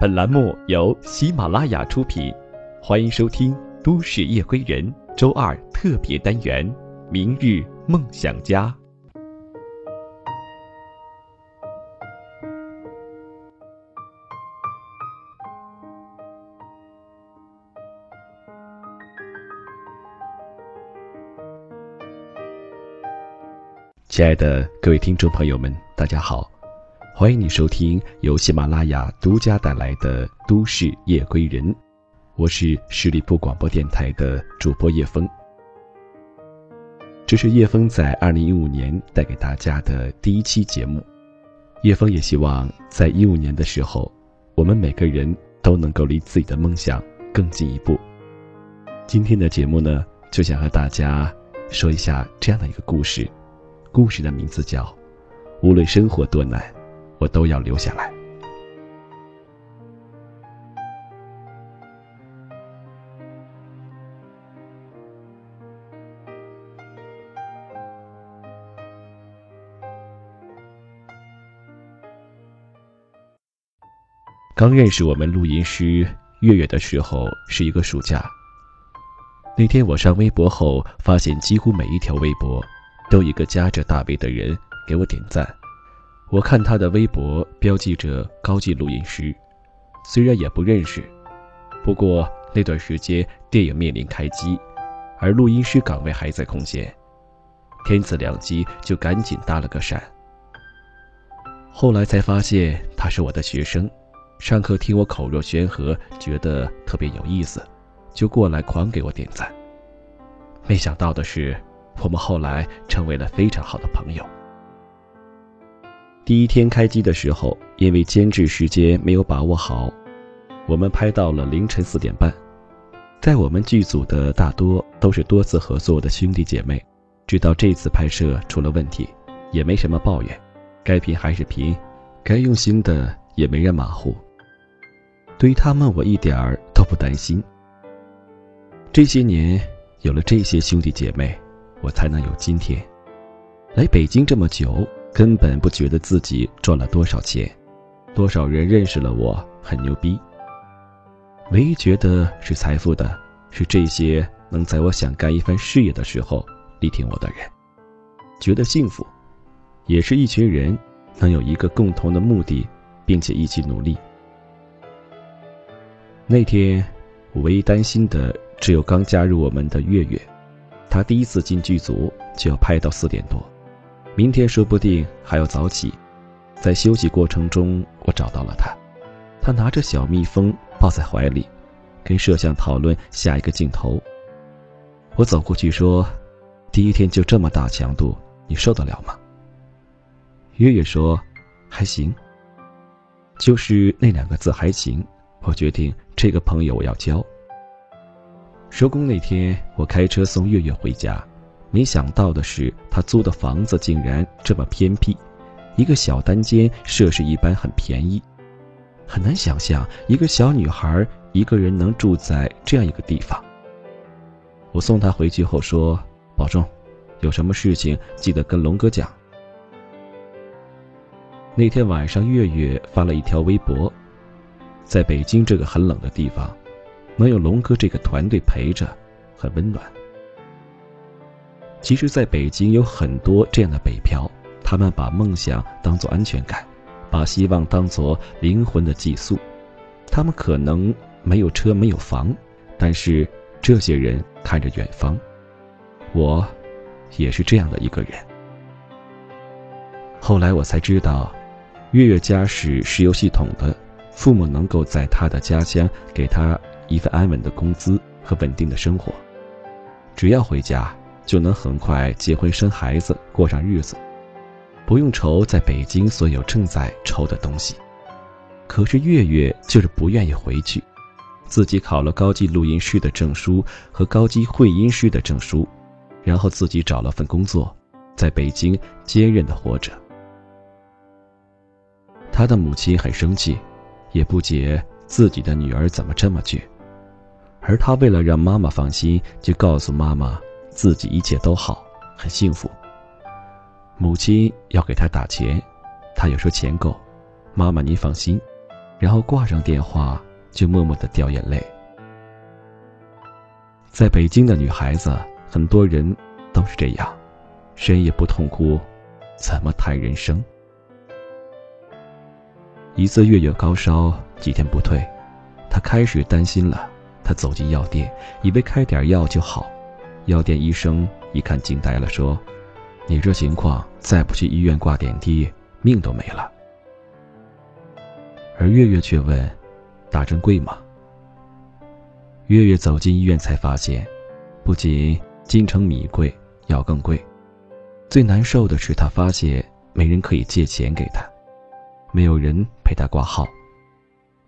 本栏目由喜马拉雅出品，欢迎收听《都市夜归人》周二特别单元《明日梦想家》。亲爱的各位听众朋友们，大家好。欢迎你收听由喜马拉雅独家带来的《都市夜归人》，我是十里铺广播电台的主播叶枫。这是叶枫在二零一五年带给大家的第一期节目。叶枫也希望在一五年的时候，我们每个人都能够离自己的梦想更进一步。今天的节目呢，就想和大家说一下这样的一个故事，故事的名字叫《无论生活多难》。我都要留下来。刚认识我们录音师月月的时候是一个暑假。那天我上微博后，发现几乎每一条微博，都一个夹着大背的人给我点赞。我看他的微博标记着高级录音师，虽然也不认识，不过那段时间电影面临开机，而录音师岗位还在空闲，天赐良机就赶紧搭了个讪。后来才发现他是我的学生，上课听我口若悬河，觉得特别有意思，就过来狂给我点赞。没想到的是，我们后来成为了非常好的朋友。第一天开机的时候，因为监制时间没有把握好，我们拍到了凌晨四点半。在我们剧组的大多都是多次合作的兄弟姐妹，知道这次拍摄出了问题，也没什么抱怨，该拼还是拼，该用心的也没人马虎。对于他们，我一点儿都不担心。这些年有了这些兄弟姐妹，我才能有今天。来北京这么久。根本不觉得自己赚了多少钱，多少人认识了我很牛逼。唯一觉得是财富的，是这些能在我想干一番事业的时候力挺我的人，觉得幸福，也是一群人能有一个共同的目的，并且一起努力。那天，我唯一担心的只有刚加入我们的月月，他第一次进剧组就要拍到四点多。明天说不定还要早起，在休息过程中，我找到了他，他拿着小蜜蜂抱在怀里，跟摄像讨论下一个镜头。我走过去说：“第一天就这么大强度，你受得了吗？”月月说：“还行。”就是那两个字“还行”，我决定这个朋友我要交。收工那天，我开车送月月回家。没想到的是，他租的房子竟然这么偏僻，一个小单间，设施一般，很便宜。很难想象一个小女孩一个人能住在这样一个地方。我送她回去后说：“保重，有什么事情记得跟龙哥讲。”那天晚上，月月发了一条微博：“在北京这个很冷的地方，能有龙哥这个团队陪着，很温暖。”其实，在北京有很多这样的北漂，他们把梦想当做安全感，把希望当做灵魂的寄宿。他们可能没有车，没有房，但是这些人看着远方。我，也是这样的一个人。后来我才知道，月月家是石油系统的，父母能够在他的家乡给他一份安稳的工资和稳定的生活，只要回家。就能很快结婚生孩子，过上日子，不用愁在北京所有正在愁的东西。可是月月就是不愿意回去，自己考了高级录音师的证书和高级混音师的证书，然后自己找了份工作，在北京坚韧的活着。他的母亲很生气，也不解自己的女儿怎么这么倔，而他为了让妈妈放心，就告诉妈妈。自己一切都好，很幸福。母亲要给他打钱，他又说钱够。妈妈您放心，然后挂上电话就默默的掉眼泪。在北京的女孩子，很多人都是这样，深夜不痛哭，怎么谈人生？一次月月高烧，几天不退，她开始担心了。她走进药店，以为开点药就好。药店医生一看惊呆了，说：“你这情况再不去医院挂点滴，命都没了。”而月月却问：“打针贵吗？”月月走进医院才发现，不仅金城米贵，药更贵。最难受的是，他发现没人可以借钱给他，没有人陪他挂号。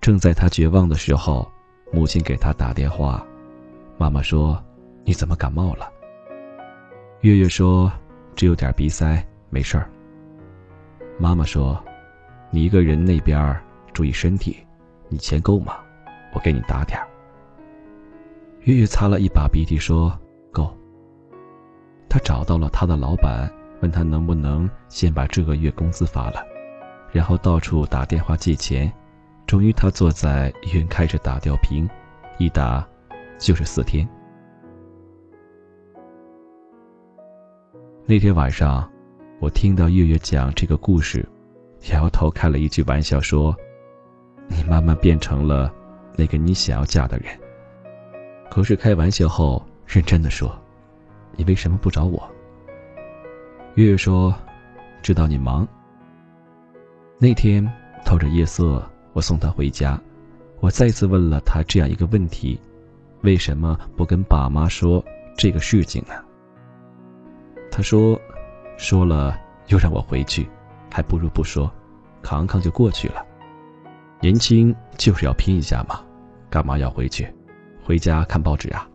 正在他绝望的时候，母亲给他打电话，妈妈说：“你怎么感冒了？”月月说：“只有点鼻塞，没事儿。”妈妈说：“你一个人那边注意身体，你钱够吗？我给你打点儿。”月月擦了一把鼻涕说：“够。”他找到了他的老板，问他能不能先把这个月工资发了，然后到处打电话借钱。终于，他坐在医院开始打吊瓶，一打就是四天。那天晚上，我听到月月讲这个故事，摇头开了一句玩笑说：“你慢慢变成了那个你想要嫁的人。”可是开玩笑后，认真的说：“你为什么不找我？”月月说：“知道你忙。”那天透着夜色，我送她回家，我再次问了她这样一个问题：“为什么不跟爸妈说这个事情呢？”她说：“说了又让我回去，还不如不说，扛扛就过去了。年轻就是要拼一下嘛，干嘛要回去？”回家看报纸啊！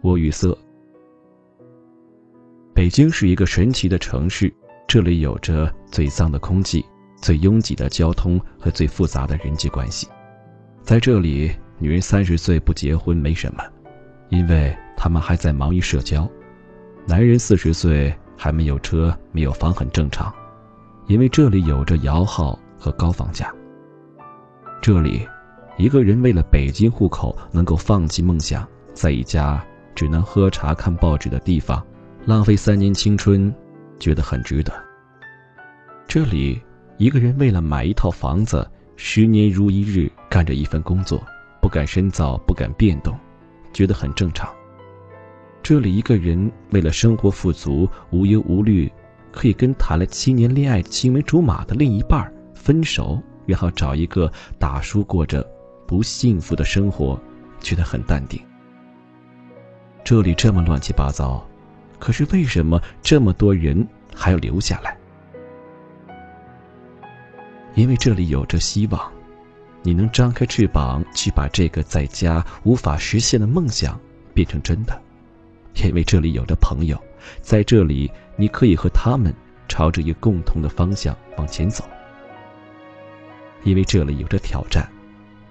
我语塞。北京是一个神奇的城市，这里有着最脏的空气、最拥挤的交通和最复杂的人际关系。在这里，女人三十岁不结婚没什么，因为她们还在忙于社交；男人四十岁还没有车、没有房很正常，因为这里有着摇号和高房价。这里。一个人为了北京户口能够放弃梦想，在一家只能喝茶看报纸的地方浪费三年青春，觉得很值得。这里，一个人为了买一套房子，十年如一日干着一份工作，不敢深造，不敢变动，觉得很正常。这里，一个人为了生活富足，无忧无虑，可以跟谈了七年恋爱青梅竹马的另一半分手，然后找一个大叔过着。不幸福的生活，觉得很淡定。这里这么乱七八糟，可是为什么这么多人还要留下来？因为这里有着希望，你能张开翅膀去把这个在家无法实现的梦想变成真的。因为这里有着朋友，在这里你可以和他们朝着一个共同的方向往前走。因为这里有着挑战。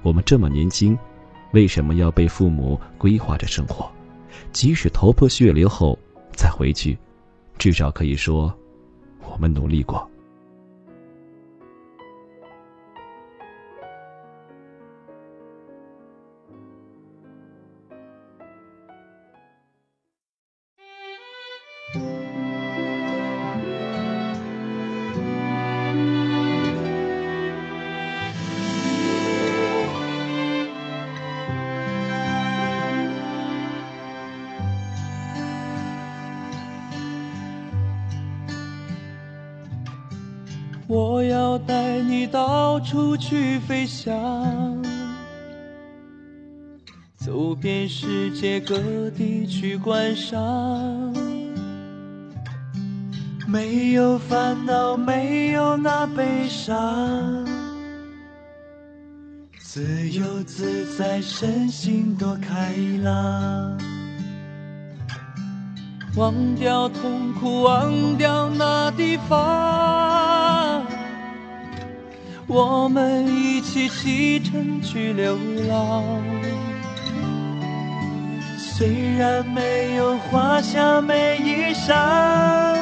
我们这么年轻，为什么要被父母规划着生活？即使头破血流后再回去，至少可以说，我们努力过。飞翔，走遍世界各地去观赏。没有烦恼，没有那悲伤，自由自在，身心多开朗。忘掉痛苦，忘掉那地方，我们一起启程去流浪。虽然没有华厦美衣裳，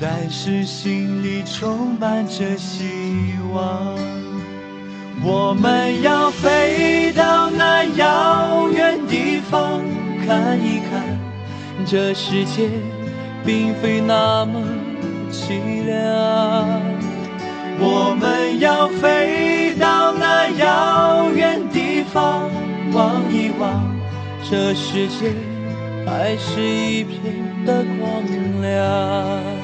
但是心里充满着希望。我们要飞到那遥远地方看一看，这世界并非那么凄凉。我们要飞到那遥远地方望一望，这世界还是一片的光亮。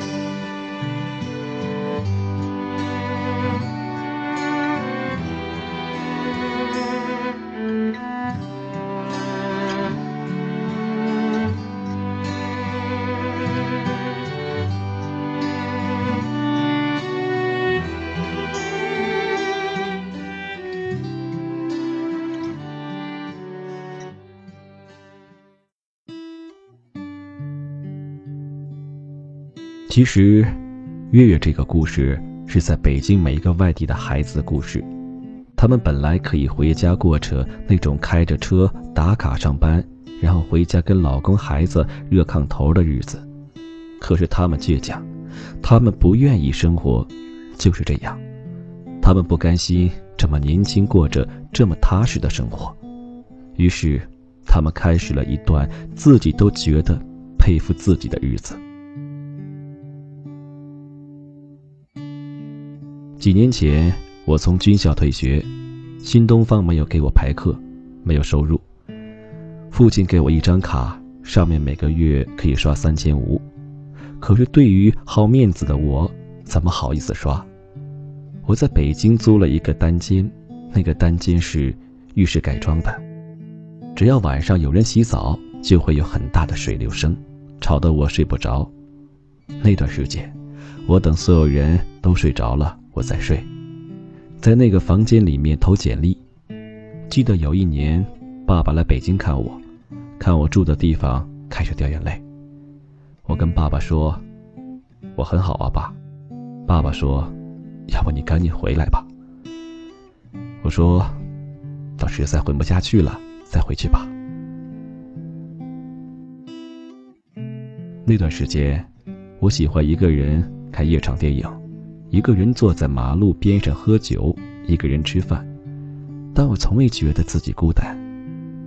其实，月月这个故事是在北京每一个外地的孩子的故事。他们本来可以回家过着那种开着车打卡上班，然后回家跟老公孩子热炕头的日子。可是他们倔强，他们不愿意生活，就是这样。他们不甘心这么年轻过着这么踏实的生活，于是他们开始了一段自己都觉得佩服自己的日子。几年前，我从军校退学，新东方没有给我排课，没有收入。父亲给我一张卡，上面每个月可以刷三千五，可是对于好面子的我，怎么好意思刷？我在北京租了一个单间，那个单间是浴室改装的，只要晚上有人洗澡，就会有很大的水流声，吵得我睡不着。那段时间，我等所有人都睡着了。我在睡，在那个房间里面投简历。记得有一年，爸爸来北京看我，看我住的地方，开始掉眼泪。我跟爸爸说：“我很好啊，爸。”爸爸说：“要不你赶紧回来吧。”我说：“到实在混不下去了，再回去吧。”那段时间，我喜欢一个人看夜场电影。一个人坐在马路边上喝酒，一个人吃饭，但我从未觉得自己孤单，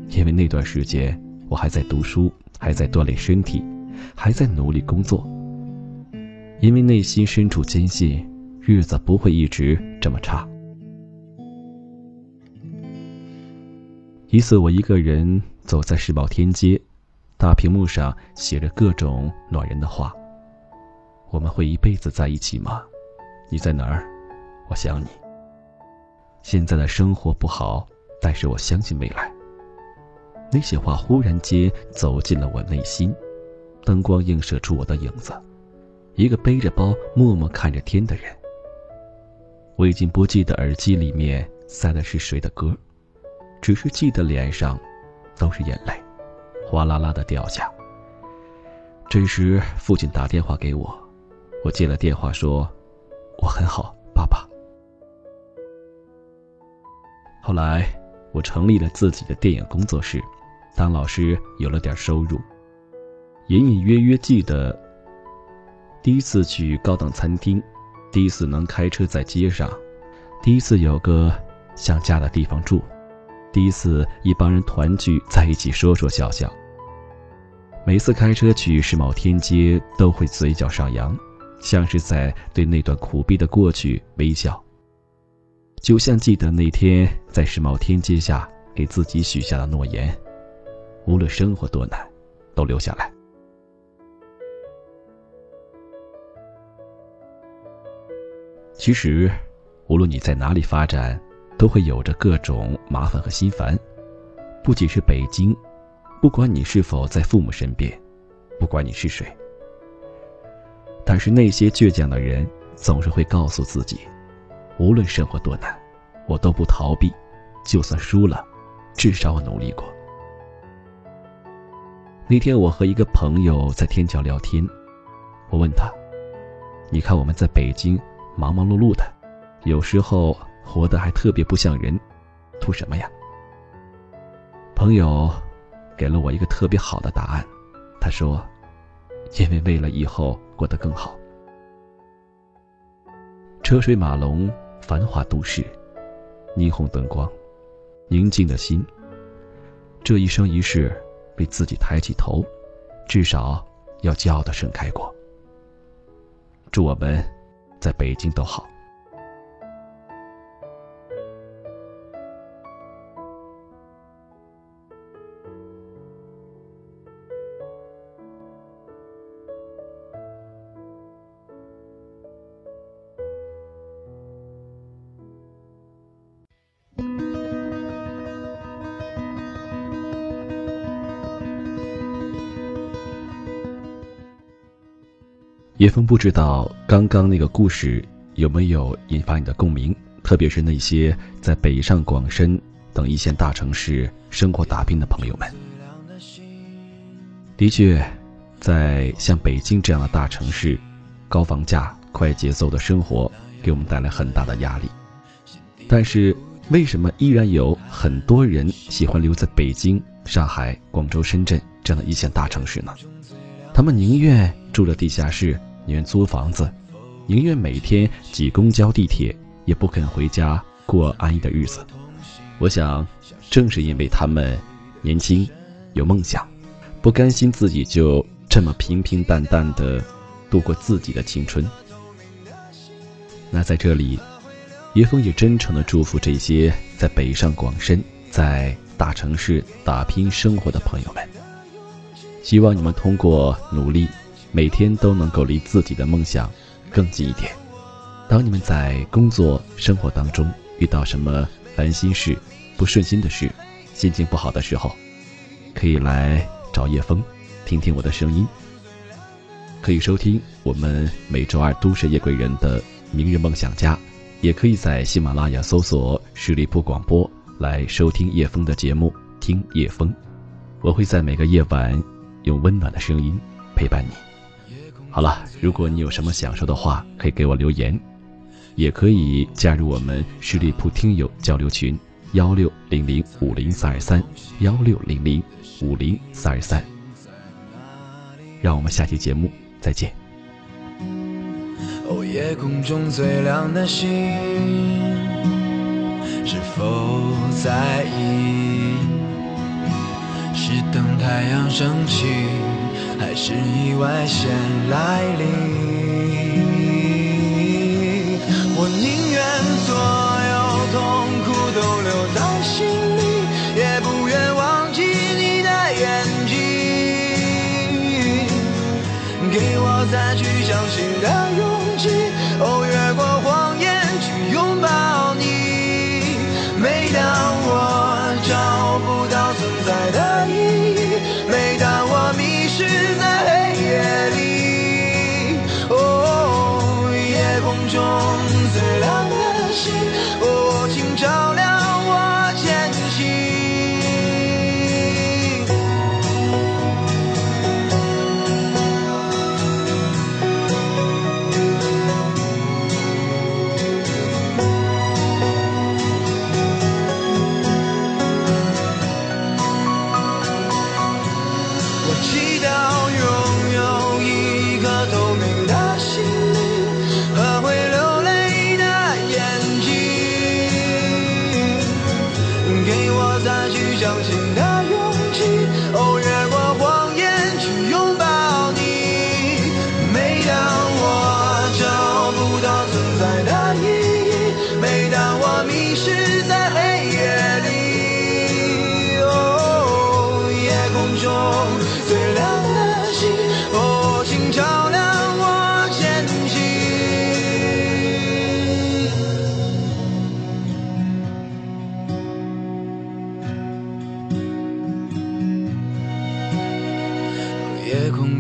因为那段时间我还在读书，还在锻炼身体，还在努力工作。因为内心深处坚信，日子不会一直这么差。一次，我一个人走在世贸天阶，大屏幕上写着各种暖人的话。我们会一辈子在一起吗？你在哪儿？我想你。现在的生活不好，但是我相信未来。那些话忽然间走进了我内心，灯光映射出我的影子，一个背着包默默看着天的人。我已经不记得耳机里面塞的是谁的歌，只是记得脸上都是眼泪，哗啦啦的掉下。这时父亲打电话给我，我接了电话说。我很好，爸爸。后来，我成立了自己的电影工作室，当老师有了点收入。隐隐约约记得，第一次去高档餐厅，第一次能开车在街上，第一次有个想家的地方住，第一次一帮人团聚在一起说说笑笑。每次开车去世贸天阶，都会嘴角上扬。像是在对那段苦逼的过去微笑，就像记得那天在世贸天阶下给自己许下的诺言：无论生活多难，都留下来。其实，无论你在哪里发展，都会有着各种麻烦和心烦。不仅是北京，不管你是否在父母身边，不管你是谁。但是那些倔强的人总是会告诉自己，无论生活多难，我都不逃避，就算输了，至少我努力过。那天我和一个朋友在天桥聊天，我问他：“你看我们在北京忙忙碌碌的，有时候活得还特别不像人，图什么呀？”朋友给了我一个特别好的答案，他说。因为为了以后过得更好。车水马龙繁华都市霓虹灯光宁静的心。这一生一世为自己抬起头至少要骄傲的盛开过。祝我们在北京都好。叶枫不知道刚刚那个故事有没有引发你的共鸣，特别是那些在北上广深等一线大城市生活打拼的朋友们。的确，在像北京这样的大城市，高房价、快节奏的生活给我们带来很大的压力。但是，为什么依然有很多人喜欢留在北京、上海、广州、深圳这样的一线大城市呢？他们宁愿住了地下室。宁愿租房子，宁愿每天挤公交地铁，也不肯回家过安逸的日子。我想，正是因为他们年轻、有梦想，不甘心自己就这么平平淡淡的度过自己的青春。那在这里，叶枫也真诚的祝福这些在北上广深、在大城市打拼生活的朋友们，希望你们通过努力。每天都能够离自己的梦想更近一点。当你们在工作生活当中遇到什么烦心事、不顺心的事、心情不好的时候，可以来找叶枫，听听我的声音。可以收听我们每周二《都市夜归人》的《明日梦想家》，也可以在喜马拉雅搜索十里铺广播来收听叶枫的节目。听叶枫，我会在每个夜晚用温暖的声音陪伴你。好了，如果你有什么想说的话，可以给我留言，也可以加入我们十里铺听友交流群幺六零零五零三二三幺六零零五零三二三。让我们下期节目再见。夜空中最亮的星，是否在意？是等太阳升起。还是意外先来临，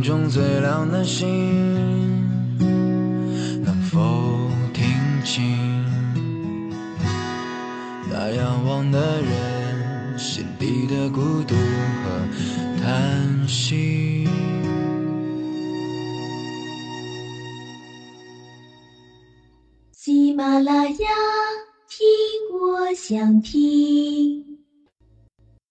中最亮的星，